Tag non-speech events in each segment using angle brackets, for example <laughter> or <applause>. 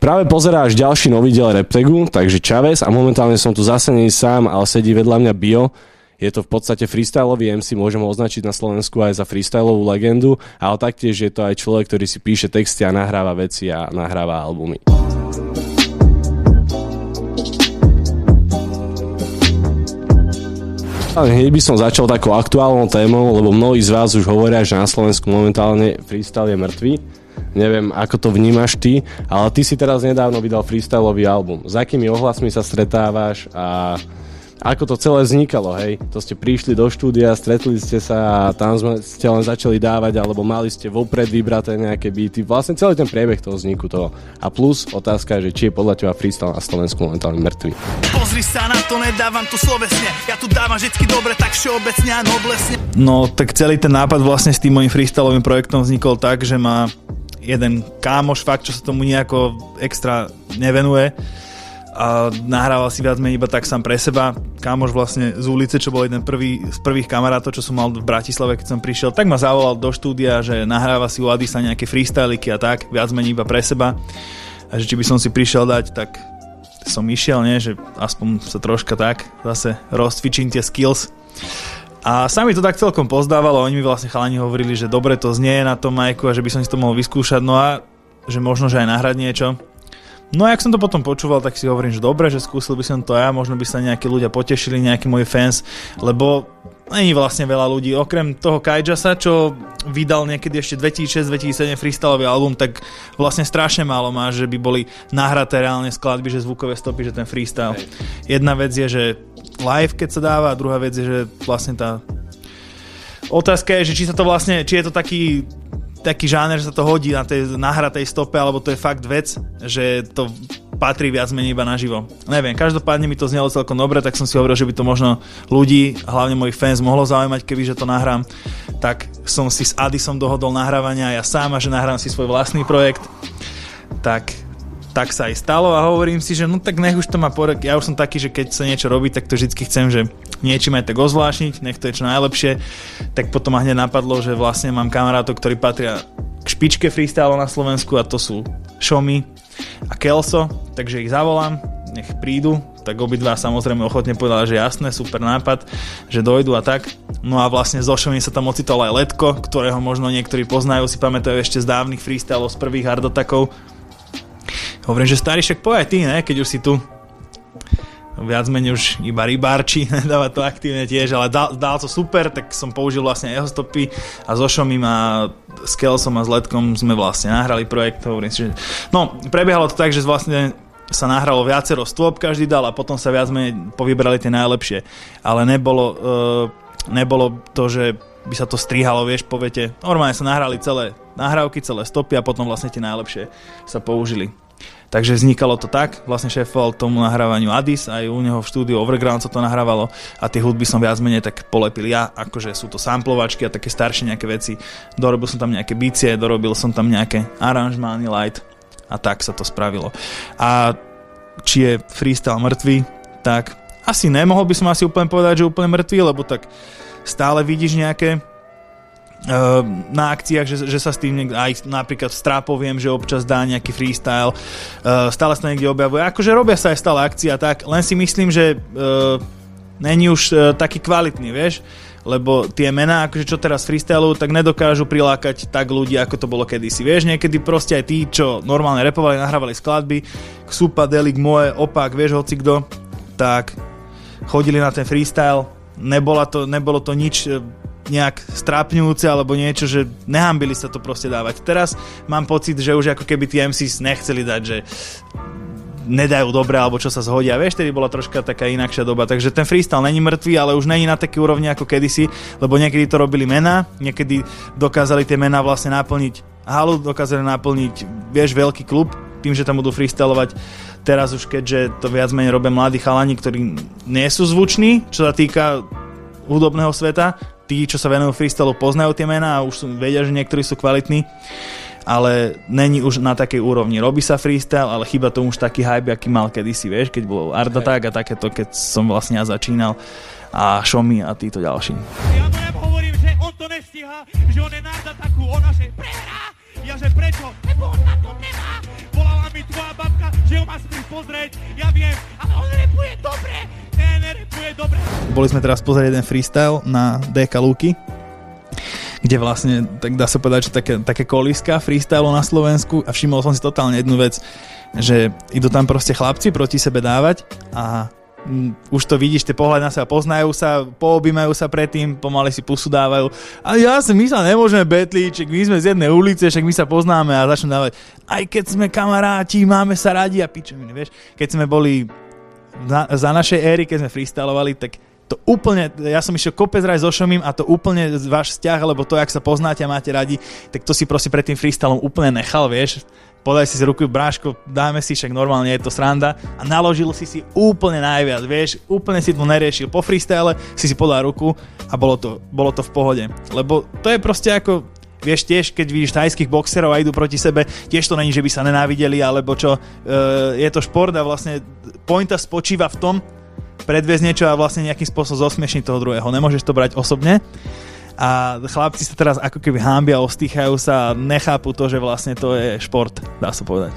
Práve pozeráš ďalší nový diel Reptegu, takže Čaves a momentálne som tu zase nie sám, ale sedí vedľa mňa Bio. Je to v podstate freestyleový MC, môžem ho označiť na Slovensku aj za freestyleovú legendu, ale taktiež je to aj človek, ktorý si píše texty a nahráva veci a nahráva albumy. Hneď by som začal takou aktuálnou témou, lebo mnohí z vás už hovoria, že na Slovensku momentálne freestyle je mŕtvý Neviem, ako to vnímaš ty, ale ty si teraz nedávno vydal freestyleový album. S akými ohlasmi sa stretávaš a ako to celé vznikalo, hej? To ste prišli do štúdia, stretli ste sa a tam sme, ste len začali dávať, alebo mali ste vopred vybraté nejaké beaty. Vlastne celý ten priebeh toho vzniku toho. A plus otázka, že či je podľa teba freestyle na Slovensku momentálne mŕtvy. Pozri sa na to, nedávam to slovesne. Ja tu dávam vždycky dobre, tak všeobecne a noblesne. No, tak celý ten nápad vlastne s tým mojim freestyleovým projektom vznikol tak, že ma jeden kámoš fakt, čo sa tomu nejako extra nevenuje a nahrával si viac menej iba tak sám pre seba. Kámoš vlastne z ulice, čo bol jeden prvý, z prvých kamarátov, čo som mal v Bratislave, keď som prišiel, tak ma zavolal do štúdia, že nahráva si u Adisa nejaké freestyliky a tak, viac menej iba pre seba. A že či by som si prišiel dať, tak som išiel, nie? že aspoň sa troška tak zase rozcvičím tie skills. A sa mi to tak celkom pozdávalo, oni mi vlastne chalani hovorili, že dobre to znie na tom majku a že by som si to mohol vyskúšať, no a že možno, že aj nahrať niečo. No a ak som to potom počúval, tak si hovorím, že dobre, že skúsil by som to ja, možno by sa nejakí ľudia potešili, nejakí moji fans, lebo není vlastne veľa ľudí. Okrem toho Kaijasa, čo vydal niekedy ešte 2006-2007 freestyleový album, tak vlastne strašne málo má, že by boli nahraté reálne skladby, že zvukové stopy, že ten freestyle. Jedna vec je, že live, keď sa dáva, a druhá vec je, že vlastne tá otázka je, že či sa to vlastne, či je to taký taký žáner, že sa to hodí na tej nahratej stope, alebo to je fakt vec, že to patrí viac menej iba naživo. Neviem, každopádne mi to znelo celkom dobre, tak som si hovoril, že by to možno ľudí, hlavne mojich fans, mohlo zaujímať, keby že to nahrám. Tak som si s Adisom dohodol nahrávania ja sám a že nahrám si svoj vlastný projekt. Tak tak sa aj stalo a hovorím si, že no tak nech už to má porek. Ja už som taký, že keď sa niečo robí, tak to vždy chcem, že niečím aj tak ozvlášniť, nech to je čo najlepšie. Tak potom ma hneď napadlo, že vlastne mám kamarátov, ktorí patria k špičke freestyle na Slovensku a to sú Šomy a Kelso, takže ich zavolám, nech prídu, tak obidva samozrejme ochotne povedala, že jasné, super nápad, že dojdu a tak. No a vlastne so Šomy sa tam ocitol aj Letko, ktorého možno niektorí poznajú, si pamätajú ešte z dávnych freestylov, z prvých hardotakov, Hovorím, že starý však povedaj ty, ne, keď už si tu viac menej už iba rybárči, <laughs> dáva to aktívne tiež, ale dal, dal to super, tak som použil vlastne jeho stopy a so Šomim a s Kelsom a s Letkom sme vlastne nahrali projekt, hovorím si, že... No, prebiehalo to tak, že vlastne sa nahralo viacero stôp, každý dal a potom sa viac menej povybrali tie najlepšie, ale nebolo, uh, nebolo to, že by sa to strihalo, vieš, poviete, normálne sa nahrali celé nahrávky, celé stopy a potom vlastne tie najlepšie sa použili. Takže vznikalo to tak, vlastne šéfoval tomu nahrávaniu Addis, aj u neho v štúdiu Overground sa to nahrávalo a tie hudby som viac menej tak polepil ja, akože sú to samplovačky a také staršie nejaké veci. Dorobil som tam nejaké bicie, dorobil som tam nejaké aranžmány light a tak sa to spravilo. A či je freestyle mŕtvý, tak asi nemohol by som asi úplne povedať, že úplne mŕtvý, lebo tak stále vidíš nejaké na akciách, že, že sa s tým niekde, aj napríklad v Strápo že občas dá nejaký freestyle, uh, stále sa niekde objavuje, akože robia sa aj stále akcia tak, len si myslím, že uh, není už uh, taký kvalitný, vieš, lebo tie mená, akože čo teraz freestylujú, tak nedokážu prilákať tak ľudí, ako to bolo kedysi. Vieš, niekedy proste aj tí, čo normálne repovali, nahrávali skladby, Ksupa, Delik, Moje, Opak, vieš, hoci kto, tak chodili na ten freestyle, nebola to, nebolo to nič nejak strápňujúce alebo niečo, že nehambili sa to proste dávať. Teraz mám pocit, že už ako keby tí MCs nechceli dať, že nedajú dobre alebo čo sa zhodia. Vieš, tedy bola troška taká inakšia doba. Takže ten freestyle není mŕtvý, ale už není na taký úrovni ako kedysi, lebo niekedy to robili mená, niekedy dokázali tie mená vlastne naplniť halu, dokázali naplniť, vieš, veľký klub, tým, že tam budú freestylovať. Teraz už keďže to viac menej robia mladí chalani, ktorí nie sú zvuční, čo sa týka hudobného sveta, tí, čo sa venujú freestylu, poznajú tie mená a už sú, vedia, že niektorí sú kvalitní ale není už na takej úrovni. Robí sa freestyle, ale chyba tomu už taký hype, aký mal kedysi, vieš, keď bol Art Attack a takéto, keď som vlastne ja začínal a Šomi a títo ďalší. Ja to hovorím, že on to nestíha, že on je na Attacku, ona že prehrá, ja že prečo, lebo on na to nemá. Volala mi tvoja babka, ho má si pozrieť, ja viem, ale on repuje dobre. Boli sme teraz pozrieť jeden freestyle na DK Luky, kde vlastne, tak dá sa povedať, že také, také koliska freestyle na Slovensku a všimol som si totálne jednu vec, že idú tam proste chlapci proti sebe dávať a Mm, už to vidíš, tie pohľady na seba poznajú sa, poobímajú sa predtým, pomaly si pusu dávajú. A ja si my sa nemôžeme betliť, my sme z jednej ulice, však my sa poznáme a začnú dávať. Aj keď sme kamaráti, máme sa radi a pičoviny, vieš. Keď sme boli na, za našej éry, keď sme freestylovali, tak to úplne, ja som išiel kopec raj so Šomím a to úplne váš vzťah, lebo to, ak sa poznáte a máte radi, tak to si proste pred tým freestylom úplne nechal, vieš podaj si si ruku, bráško, dáme si, však normálne je to sranda a naložil si si úplne najviac, vieš, úplne si to neriešil. Po freestyle si si podal ruku a bolo to, bolo to v pohode. Lebo to je proste ako, vieš tiež, keď vidíš tajských boxerov a idú proti sebe, tiež to není, že by sa nenávideli, alebo čo, e, je to šport a vlastne pointa spočíva v tom, predviesť niečo a vlastne nejakým spôsobom zosmiešniť toho druhého. Nemôžeš to brať osobne a chlapci sa teraz ako keby hámbia, ostýchajú sa a nechápu to, že vlastne to je šport, dá sa povedať.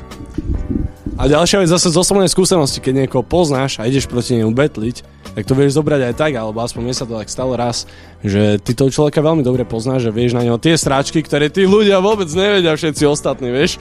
A ďalšia vec zase z osobnej skúsenosti, keď niekoho poznáš a ideš proti nemu betliť, tak to vieš zobrať aj tak, alebo aspoň mne sa to tak stalo raz, že ty toho človeka veľmi dobre poznáš, že vieš na neho tie stráčky, ktoré tí ľudia vôbec nevedia, všetci ostatní, vieš.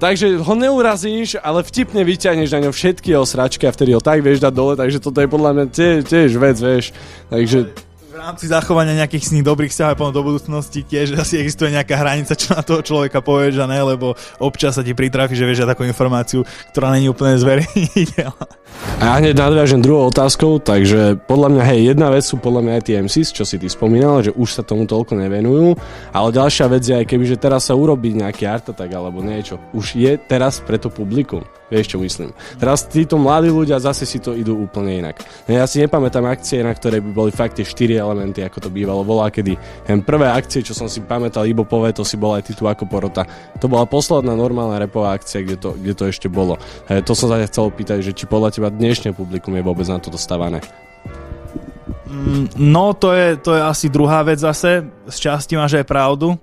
Takže ho neurazíš, ale vtipne vyťahneš na ňo všetky jeho sračky a vtedy ho tak vieš dať dole, takže toto je podľa mňa tiež, tiež vec, vieš. Takže rámci zachovania nejakých sných dobrých vzťahov potom do budúcnosti tiež asi existuje nejaká hranica, čo na toho človeka povieš a ne, lebo občas sa ti pritrafi, že vieš takú informáciu, ktorá není úplne zverejniteľná. A ja hneď nadviažem druhou otázkou, takže podľa mňa, hej, jedna vec sú podľa mňa aj tie MCs, čo si ty spomínal, že už sa tomu toľko nevenujú, ale ďalšia vec je aj keby, že teraz sa urobí nejaký art attack alebo niečo, už je teraz pre to publikum. Vieš, čo myslím. Teraz títo mladí ľudia zase si to idú úplne inak. Ja si nepamätám akcie, na ktoré by boli fakt tie 4 elementy, ako to bývalo. Bola kedy len prvé akcie, čo som si pamätal, Ibo Pove, to si bola aj titul ako porota. To bola posledná normálna repová akcia, kde to, kde to ešte bolo. E, to som sa chcel opýtať, že či podľa teba dnešné publikum je vôbec na to dostávané. Mm, no, to je, to je asi druhá vec zase. Z časti máš aj pravdu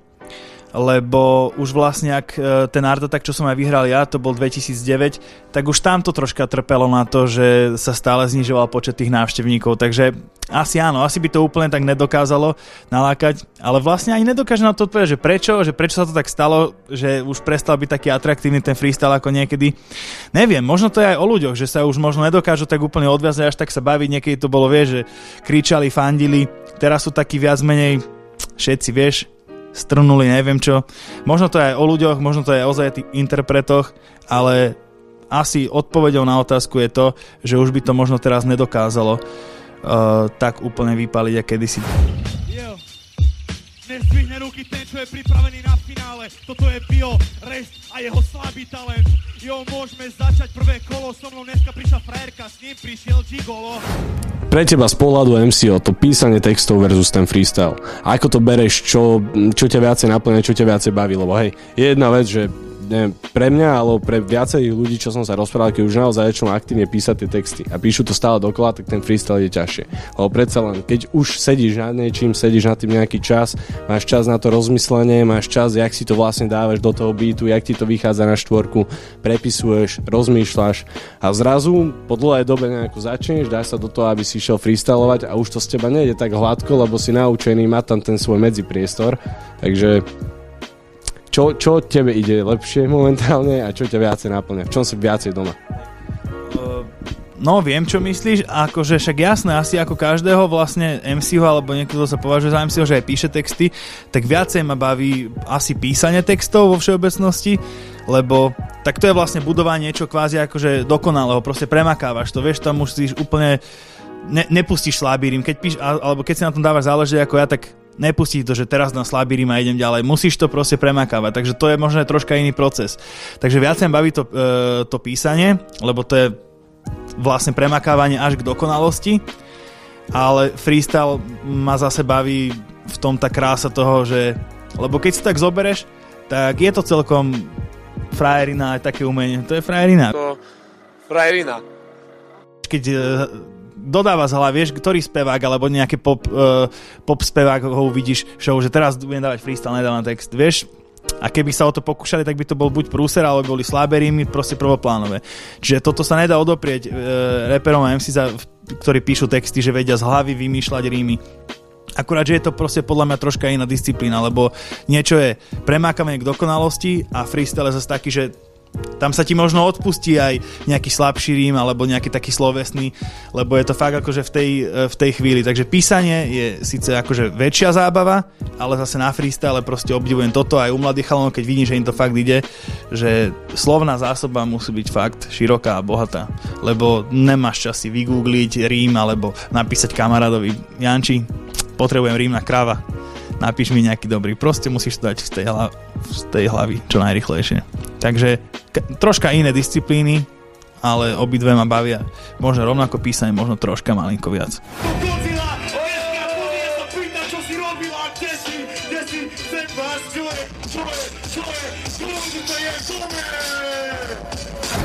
lebo už vlastne ak e, ten Art Attack, čo som aj vyhral ja, to bol 2009, tak už tam to troška trpelo na to, že sa stále znižoval počet tých návštevníkov, takže asi áno, asi by to úplne tak nedokázalo nalákať, ale vlastne ani nedokáže na to odpovedať, že prečo, že prečo sa to tak stalo, že už prestal byť taký atraktívny ten freestyle ako niekedy. Neviem, možno to je aj o ľuďoch, že sa už možno nedokážu tak úplne odviazať, až tak sa baviť, niekedy to bolo, vieš, že kričali, fandili, teraz sú takí viac menej všetci, vieš, strnuli, neviem čo. Možno to je aj o ľuďoch, možno to je aj o tých interpretoch, ale asi odpovedou na otázku je to, že už by to možno teraz nedokázalo uh, tak úplne vypaliť, a kedysi. Nezdvihne ruky ten, čo je pripravený na finále. Toto je Bio, Rest a jeho slabý talent. Jo, môžeme začať prvé kolo, so mnou dneska prišla frajerka, s ním prišiel Gigolo. Pre teba z pohľadu MCO, to písanie textov versus ten freestyle. Ako to bereš, čo, čo ťa viacej naplňa, čo ťa viacej baví, lebo hej, je jedna vec, že neviem, pre mňa alebo pre viacerých ľudí, čo som sa rozprával, keď už naozaj začnú aktívne písať tie texty a píšu to stále dokola, tak ten freestyle je ťažšie. Lebo predsa len, keď už sedíš na niečím, sedíš na tým nejaký čas, máš čas na to rozmyslenie, máš čas, jak si to vlastne dávaš do toho beatu, jak ti to vychádza na štvorku, prepisuješ, rozmýšľaš a zrazu po dlhej dobe nejako začneš, dáš sa do toho, aby si išiel freestylovať a už to z teba nejde tak hladko, lebo si naučený, má tam ten svoj medzipriestor. Takže čo, čo tebe ide lepšie momentálne a čo ťa viacej náplňa? V čom si viacej doma? No, viem, čo myslíš, akože však jasné, asi ako každého vlastne MCho, alebo niekto, kto sa považuje za MCho, že aj píše texty, tak viacej ma baví asi písanie textov vo všeobecnosti, lebo tak to je vlastne budovanie niečo kvázi akože dokonalého, proste premakávaš to, vieš, tam musíš úplne ne, nepustíš slabý keď píš, alebo keď si na tom dávaš záležie ako ja, tak nepustiť to, že teraz na slabý rím a idem ďalej. Musíš to proste premakávať, takže to je možno troška iný proces. Takže viac sa baví to, e, to písanie, lebo to je vlastne premakávanie až k dokonalosti, ale freestyle ma zase baví v tom tá krása toho, že lebo keď si tak zobereš, tak je to celkom frajerina aj také umenie. To je frajerina. To frajerina. Keď e, dodáva z hlavy, vieš, ktorý spevák alebo nejaký pop, uh, pop spevák ho uvidíš show, že teraz budem dávať freestyle, nedávam text, vieš, a keby sa o to pokúšali, tak by to bol buď prúser, alebo boli slabé proste prvoplánové. Čiže toto sa nedá odoprieť e, reperom a MC, ktorí píšu texty, že vedia z hlavy vymýšľať rímy. Akurát, že je to proste podľa mňa troška iná disciplína, lebo niečo je premákavanie k dokonalosti a freestyle je zase taký, že tam sa ti možno odpustí aj nejaký slabší rím alebo nejaký taký slovesný, lebo je to fakt akože v tej, v tej chvíli. Takže písanie je síce akože väčšia zábava, ale zase na freestyle proste obdivujem toto aj u mladých chalonov, keď vidím, že im to fakt ide, že slovná zásoba musí byť fakt široká a bohatá, lebo nemáš čas si vygoogliť rím alebo napísať kamarádovi Janči, potrebujem rím na kráva napíš mi nejaký dobrý. Proste musíš to dať z tej, hla- z tej hlavy čo najrychlejšie. Takže troška iné disciplíny, ale obidve ma bavia. Možno rovnako písanie, možno troška malinko viac.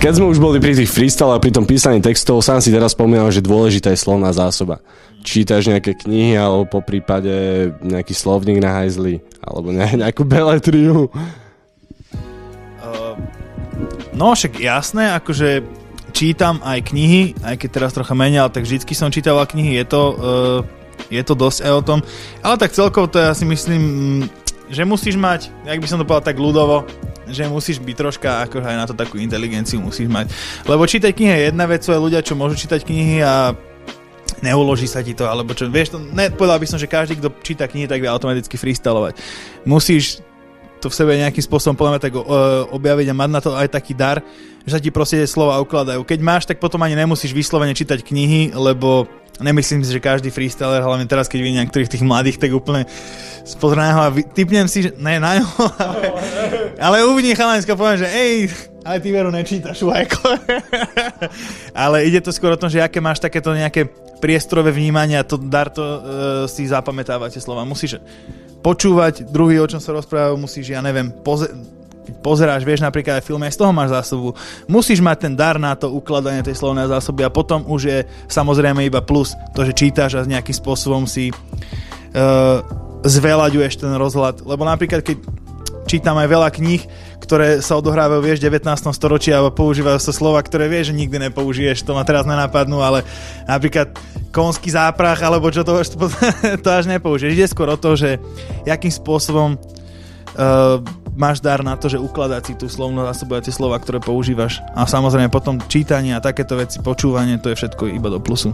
Keď sme už boli pri tých freestyle a pri tom písaní textov, sám si teraz spomínal, že dôležitá je slovná zásoba. Čítaš nejaké knihy alebo po prípade nejaký slovník na hajzli alebo ne, nejakú beletriu. No však jasné, akože čítam aj knihy, aj keď teraz trocha menej, ale tak vždycky som čítal knihy, je to, uh, je to dosť aj o tom. Ale tak celkovo to ja si myslím, mm, že musíš mať, jak by som to povedal tak ľudovo, že musíš byť troška akože aj na to takú inteligenciu musíš mať. Lebo čítať knihy je jedna vec, sú aj ľudia, čo môžu čítať knihy a neuloží sa ti to, alebo čo, vieš, to, ne, povedal by som, že každý, kto číta knihy, tak vie automaticky freestylovať. Musíš to v sebe nejakým spôsobom podľa mňa tak uh, objaviť a mať na to aj taký dar, že sa ti proste slova ukladajú. Keď máš, tak potom ani nemusíš vyslovene čítať knihy, lebo nemyslím si, že každý freestyler, hlavne teraz, keď vidím niektorých tých mladých, tak úplne spozrám ho a typnem si, že ne, na ňo, <laughs> ale, ale uvidím chalanska, poviem, že ej, ale ty veru nečítaš, Vajko. <laughs> ale ide to skôr o tom, že aké máš takéto nejaké priestorové vnímanie a to dar to uh, si zapamätávate slova. Musíš počúvať druhý, o čom sa rozprávajú, musíš, ja neviem, poze- keď pozeráš, vieš napríklad aj filmy, aj z toho máš zásobu. Musíš mať ten dar na to ukladanie tej slovnej zásoby a potom už je samozrejme iba plus to, že čítaš a nejakým spôsobom si uh, zveľaďuješ ten rozhľad. Lebo napríklad, keď čítam aj veľa kníh, ktoré sa odohrávajú, vieš, v 19. storočí a používajú sa slova, ktoré vieš, že nikdy nepoužiješ, to ma teraz nenapadnú, ale napríklad konský záprach, alebo čo to, to, <laughs> až nepoužiješ. Ide skôr o to, že jakým spôsobom uh, máš dar na to, že ukladať si tú slovnú zásobu a tie slova, ktoré používaš. A samozrejme potom čítanie a takéto veci, počúvanie, to je všetko iba do plusu.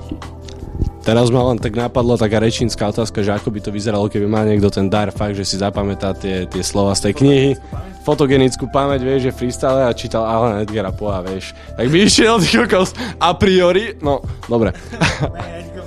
Teraz ma len tak napadla taká rečínska otázka, že ako by to vyzeralo, keby mal niekto ten dar fakt, že si zapamätá tie, tie slova z tej knihy, fotogenickú pamäť, vieš, že freestyle a čítal Alan Edgara Poa, vieš. Tak by išiel kokos a priori, no, dobre. <laughs>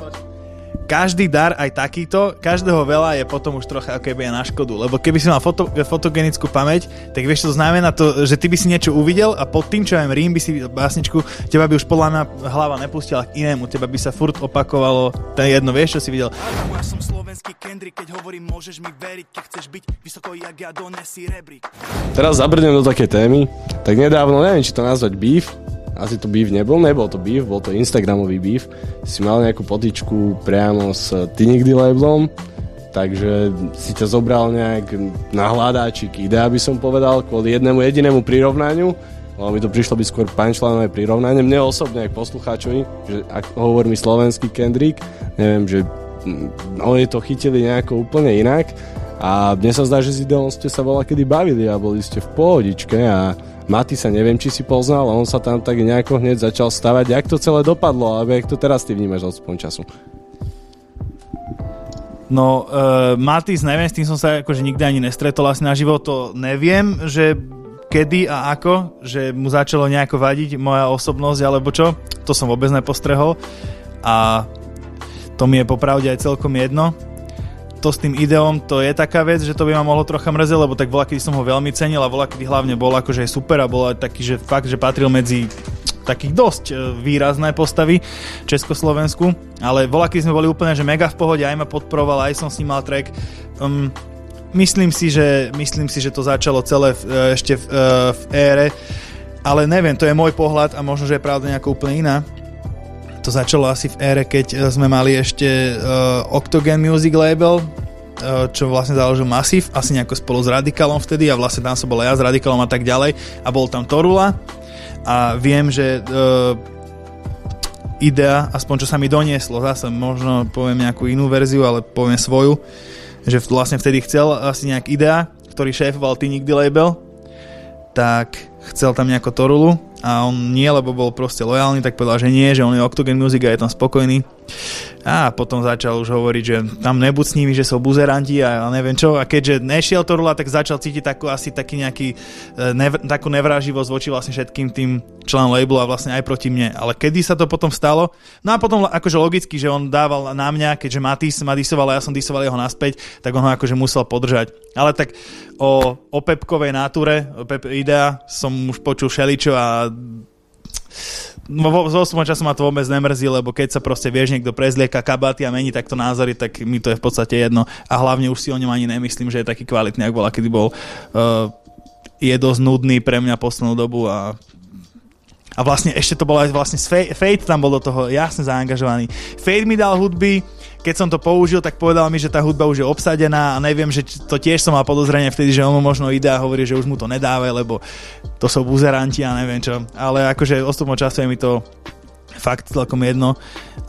každý dar aj takýto, každého veľa je potom už trocha ako keby na škodu. Lebo keby si mal foto, fotogenickú pamäť, tak vieš, to znamená to, že ty by si niečo uvidel a pod tým, čo aj rím, by si básničku, teba by už podľa mňa hlava nepustila k inému, teba by sa furt opakovalo to jedno, vieš, čo si videl. Ja som slovenský Kendrick, keď hovorím, môžeš mi veriť, keď chceš byť vysoko, jak ja donesi rebrík. Teraz zabrnem do také témy, tak nedávno, neviem, či to nazvať beef, asi to beef nebol, nebol to beef, bol to Instagramový beef, si mal nejakú potičku priamo s Tinigdy labelom, takže si ťa zobral nejak na hľadáčik. Idea, by som povedal, kvôli jednému jedinému prirovnaniu, lebo mi to prišlo byť skôr punchlineové prirovnanie, mne osobne, aj poslucháčovi, že ak hovorí mi slovenský Kendrick, neviem, že mm, oni to chytili nejako úplne inak. A mne sa zdá, že s ideom ste sa bola kedy bavili a boli ste v pohodičke a Maty sa neviem, či si poznal, on sa tam tak nejako hneď začal stavať. Jak to celé dopadlo, alebo jak to teraz ty vnímaš od času? No, uh, Matis, neviem, s tým som sa akože nikdy ani nestretol, asi na život to neviem, že kedy a ako, že mu začalo nejako vadiť moja osobnosť alebo čo, to som vôbec nepostrehol a to mi je popravde aj celkom jedno to s tým ideom, to je taká vec, že to by ma mohlo trocha mrzieť, lebo tak bola, kedy som ho veľmi cenil a bola, kedy hlavne bol akože super a bola taký, že fakt, že patril medzi takých dosť e, výrazné postavy Československu, ale bola, kedy sme boli úplne, že mega v pohode, aj ma podporoval, aj som s ním mal track. Um, myslím si, že, myslím si, že to začalo celé v, e, ešte v, e, v ére, ale neviem, to je môj pohľad a možno, že je pravda nejako úplne iná to začalo asi v ére, keď sme mali ešte uh, Octogen Music Label, čo vlastne založil Massive, asi nejako spolu s Radikalom vtedy a vlastne tam som bol ja s Radikalom a tak ďalej. A bol tam Torula. A viem, že uh, idea, aspoň čo sa mi donieslo, zase možno poviem nejakú inú verziu, ale poviem svoju, že vlastne vtedy chcel asi nejak idea, ktorý šéfoval Ty Nikdy label, tak chcel tam nejako Torulu a on nie, lebo bol proste lojálny, tak povedal, že nie, že on je Octogen Music a je tam spokojný. A potom začal už hovoriť, že tam nebuď s nimi, že sú buzeranti a neviem čo. A keďže nešiel Torula, tak začal cítiť takú asi taký nejaký, e, nev, takú nevráživosť voči vlastne všetkým tým členom labelu a vlastne aj proti mne. Ale kedy sa to potom stalo? No a potom akože logicky, že on dával na mňa, keďže Matis ma disoval a ja som disoval jeho naspäť, tak on ho akože musel podržať. Ale tak o, o Pepkovej náture, o Pep idea som už počul všeličo a vo, vo svojom času ma to vôbec nemrzí, lebo keď sa proste vieš niekto prezlieka kabaty a mení takto názory, tak mi to je v podstate jedno. A hlavne už si o ňom ani nemyslím, že je taký kvalitný, ako bola, kedy bol. Uh, je dosť nudný pre mňa poslednú dobu a a vlastne ešte to bolo aj vlastne Fate tam bol do toho jasne zaangažovaný. Fate mi dal hudby, keď som to použil, tak povedal mi, že tá hudba už je obsadená a neviem, že to tiež som mal podozrenie vtedy, že on možno ide a hovorí, že už mu to nedáva, lebo to sú buzeranti a neviem čo. Ale akože ostupom času je mi to fakt celkom jedno.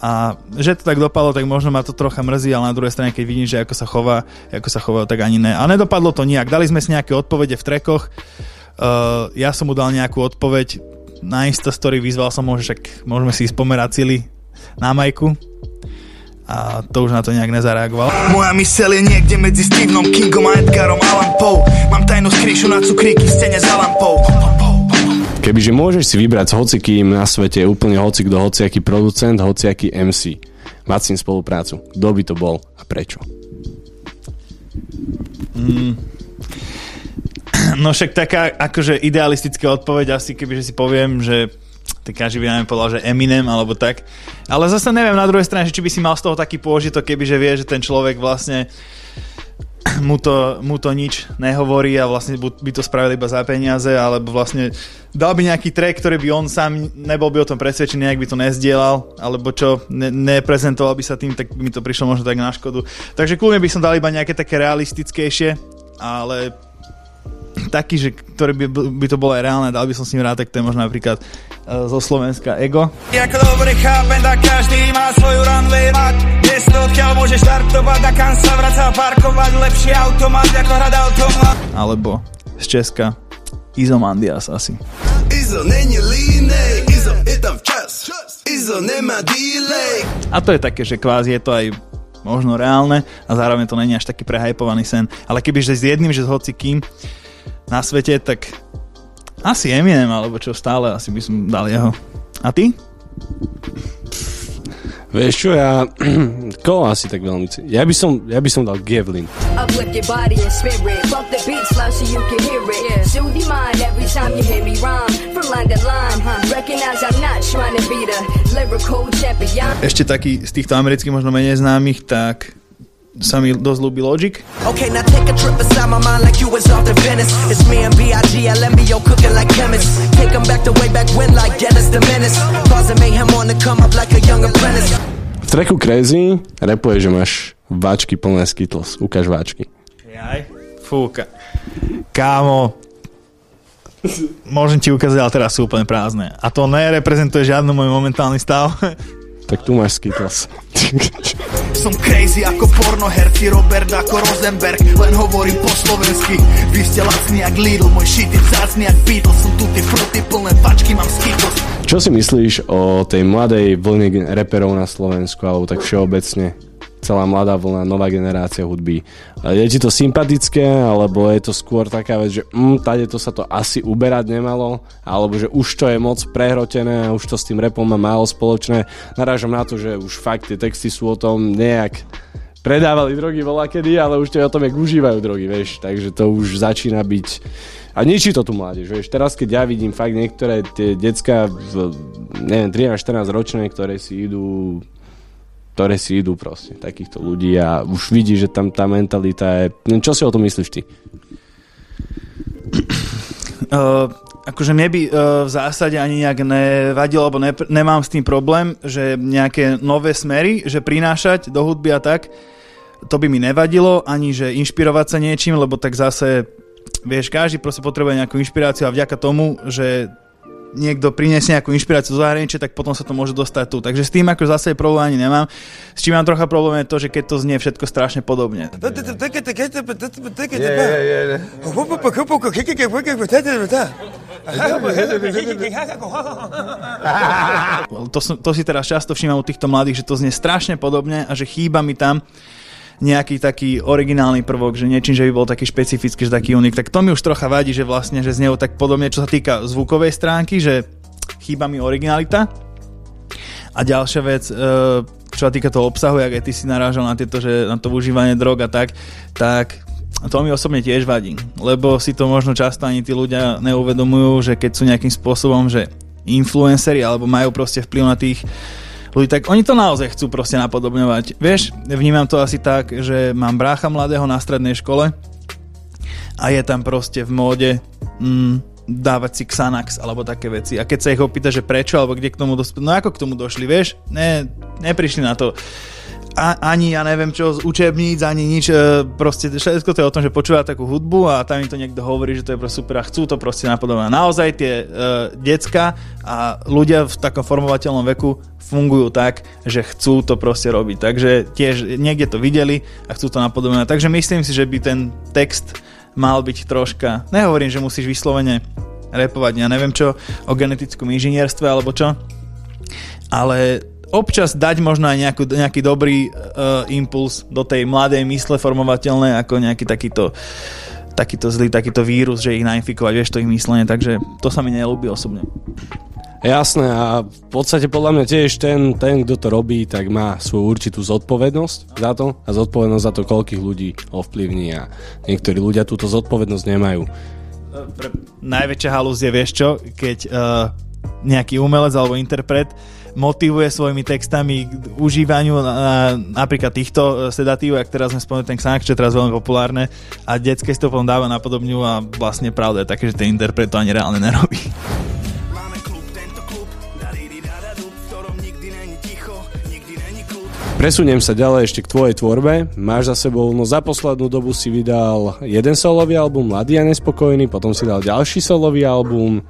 A že to tak dopadlo, tak možno ma to trocha mrzí, ale na druhej strane, keď vidím, že ako sa chová, ako sa chová, tak ani ne. A nedopadlo to nijak. Dali sme si nejaké odpovede v trekoch. Uh, ja som mu dal nejakú odpoveď na Instastory, vyzval som ho, že však môžeme si spomerať cíly na majku a to už na to nejak nezareagoval. Moja mysel je niekde medzi Stevenom Kingom a Edgarom Allan Poe. Mám tajnú skríšu na cukríky v stene za lampou. Kebyže môžeš si vybrať s hocikým na svete úplne hocik do hociaký producent, hociaký MC, mať s ním spoluprácu, kto by to bol a prečo? Mm. <clears throat> No však taká akože idealistická odpoveď asi, kebyže si poviem, že tak každý by nám povedal, že Eminem alebo tak. Ale zase neviem na druhej strane, či by si mal z toho taký pôžitok, keby že vie, že ten človek vlastne <clears throat> mu to, mu to nič nehovorí a vlastne by to spravili iba za peniaze, alebo vlastne dal by nejaký track, ktorý by on sám nebol by o tom presvedčený, ak by to nezdielal, alebo čo, ne, neprezentoval by sa tým, tak by mi to prišlo možno tak na škodu. Takže kľudne by som dal iba nejaké také realistickejšie, ale taký, že ktorý by, by to bolo aj reálne, dal by som s ním rád, tak to je možno napríklad uh, zo Slovenska Ego. Jak dobre chápem, tak každý má svoju runway mať. Miesto, odkiaľ môže štartovať a kam sa vraca parkovať, lepší automat ako hrať automat. Alebo z Česka Izomandias asi. Izo není línej, Izo je tam včas, Izo nemá delay. A to je také, že kvázi je to aj možno reálne a zároveň to není až taký prehajpovaný sen. Ale keby že s jedným, že s hocikým, na svete, tak asi Eminem, alebo čo stále, asi by som dal jeho. A ty? Vieš čo, ja... <clears throat> Koho asi tak veľmi... Ja by som, ja by som dal champion. Ešte taký z týchto amerických možno menej známych, tak sa mi dosť ľúbi Logic. Okay, now take a trip inside my mind like you was off to Venice. It's me and B.I.G. LMBO cooking like chemists. Take them back to way back when like Dennis the Menace. Causing mayhem on the come up like a young apprentice. V treku Crazy repuje, že máš váčky plné Skittles. Ukáž váčky. Jaj, fúka. Kámo, môžem ti ukázať, ale teraz sú úplne prázdne. A to nereprezentuje žiadny môj momentálny stav. <laughs> tak tu máš Skittles. <laughs> Som crazy ako pornoherci Robert ako Rosenberg Len hovorím po slovensky. Vy ste lacní jak Lidl Môj shit je vzácný jak Beatles. Som tu tie fruty plné pačky mám Skittles. Čo si myslíš o tej mladej vlne reperov na Slovensku Alebo tak všeobecne celá mladá vlna, nová generácia hudby. Je ti to sympatické, alebo je to skôr taká vec, že mm, tade to sa to asi uberať nemalo, alebo že už to je moc prehrotené už to s tým repom má málo spoločné. Narážam na to, že už fakt tie texty sú o tom nejak predávali drogy bola kedy, ale už to je o tom, jak užívajú drogy, vieš, takže to už začína byť a ničí to tu mládež, vieš, teraz keď ja vidím fakt niektoré tie decka, neviem, 13-14 ročné, ktoré si idú ktoré si idú proste, takýchto ľudí a už vidí, že tam tá mentalita je... Čo si o tom myslíš ty? <clears throat> Uh, akože mne by uh, v zásade ani nejak nevadilo, alebo ne, nemám s tým problém, že nejaké nové smery, že prinášať do hudby a tak, to by mi nevadilo, ani že inšpirovať sa niečím, lebo tak zase, vieš, každý proste potrebuje nejakú inšpiráciu a vďaka tomu, že niekto priniesie nejakú inšpiráciu zo zahraničia, tak potom sa to môže dostať tu. Takže s tým ako zase problém ani nemám. S čím mám trocha problém je to, že keď to znie všetko strašne podobne. To, to si teraz často všímam u týchto mladých, že to znie strašne podobne a že chýba mi tam nejaký taký originálny prvok, že niečím, že by bol taký špecifický, že taký unik, tak to mi už trocha vadí, že vlastne, že z neho tak podobne, čo sa týka zvukovej stránky, že chýba mi originalita. A ďalšia vec, e, čo sa týka toho obsahu, jak aj ty si narážal na, tieto, že na to užívanie drog a tak, tak to mi osobne tiež vadí, lebo si to možno často ani tí ľudia neuvedomujú, že keď sú nejakým spôsobom, že influenceri alebo majú proste vplyv na tých ľudí, tak oni to naozaj chcú proste napodobňovať. Vieš, vnímam to asi tak, že mám brácha mladého na strednej škole a je tam proste v móde mm, dávať si Xanax alebo také veci. A keď sa ich opýta, že prečo alebo kde k tomu dospeli, no ako k tomu došli, vieš? Ne, neprišli na to a, ani ja neviem čo z učebníc, ani nič, e, proste všetko to je o tom, že počúva takú hudbu a tam im to niekto hovorí, že to je proste super a chcú to proste napodobne. Naozaj tie uh, decka a ľudia v takom formovateľnom veku fungujú tak, že chcú to proste robiť. Takže tiež niekde to videli a chcú to napodobne. Takže myslím si, že by ten text mal byť troška, nehovorím, že musíš vyslovene repovať, ja neviem čo, o genetickom inžinierstve alebo čo, ale občas dať možno aj nejakú, nejaký dobrý uh, impuls do tej mladej mysle formovateľnej ako nejaký takýto takýto zlý, takýto vírus, že ich nainfikovať, vieš, to ich myslenie, takže to sa mi nelúbi osobne. Jasné a v podstate podľa mňa tiež ten, ten, kto to robí, tak má svoju určitú zodpovednosť za to a zodpovednosť za to, koľkých ľudí ovplyvní a niektorí ľudia túto zodpovednosť nemajú. Pre najväčšia halúz je, vieš čo, keď uh, nejaký umelec alebo interpret motivuje svojimi textami k užívaniu na, na, napríklad týchto e, sedatív, ak teraz sme spomenuli ten Xanax, čo je teraz veľmi populárne a detské to potom dáva napodobňu a vlastne pravda je také, že ten interpret to ani reálne nerobí. Presuniem sa ďalej ešte k tvojej tvorbe. Máš za sebou, no za poslednú dobu si vydal jeden solový album, Mladý a nespokojný, potom si dal ďalší solový album,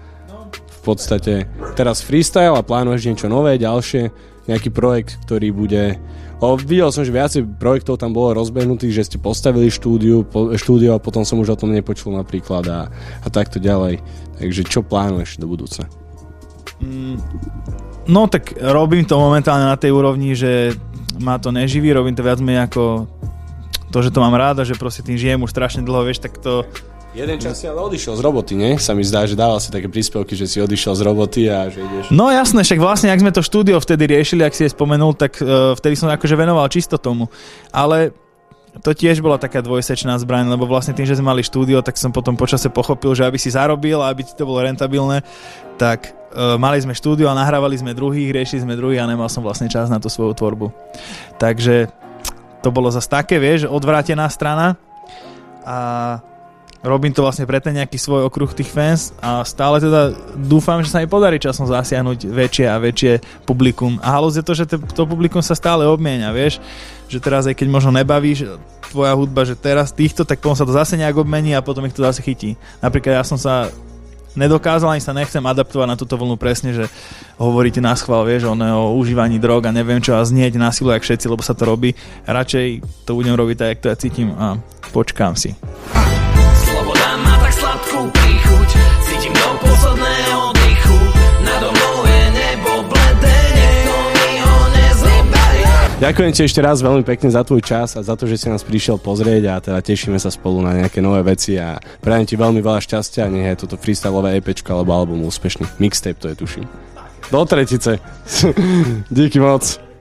podstate teraz freestyle a plánuješ niečo nové, ďalšie, nejaký projekt, ktorý bude... O, videl som, že viacej projektov tam bolo rozbehnutých, že ste postavili štúdiu, po, štúdio a potom som už o tom nepočul napríklad a, a takto ďalej. Takže čo plánuješ do budúca? Mm, no tak robím to momentálne na tej úrovni, že ma to neživí, robím to viac menej ako to, že to mám rád a že proste tým žijem už strašne dlho, vieš, tak to Jeden čas si ale odišiel z roboty, nie? Sa mi zdá, že dával si také príspevky, že si odišiel z roboty a že ideš... No jasné, však vlastne, ak sme to štúdio vtedy riešili, ak si je spomenul, tak uh, vtedy som akože venoval čisto tomu. Ale to tiež bola taká dvojsečná zbraň, lebo vlastne tým, že sme mali štúdio, tak som potom počase pochopil, že aby si zarobil a aby ti to bolo rentabilné, tak uh, mali sme štúdio a nahrávali sme druhých, riešili sme druhých a nemal som vlastne čas na tú svoju tvorbu. Takže to bolo zase také, vieš, odvrátená strana a robím to vlastne pre ten nejaký svoj okruh tých fans a stále teda dúfam, že sa mi podarí časom zasiahnuť väčšie a väčšie publikum. A halus je to, že to publikum sa stále obmienia, vieš, že teraz aj keď možno nebavíš tvoja hudba, že teraz týchto, tak potom sa to zase nejak obmení a potom ich to zase chytí. Napríklad ja som sa nedokázal, ani sa nechcem adaptovať na túto vlnu presne, že hovoríte na schvál, vieš, o, o užívaní drog a neviem čo a znieť na silu, jak všetci, lebo sa to robí. Radšej to budem robiť tak, jak to ja cítim a počkám si. Ďakujem ti ešte raz veľmi pekne za tvoj čas a za to, že si nás prišiel pozrieť a teda tešíme sa spolu na nejaké nové veci a prajem ti veľmi veľa šťastia a nech je toto freestyleové EP alebo album úspešný. Mixtape to je tuším. Do tretice. <laughs> Díky moc.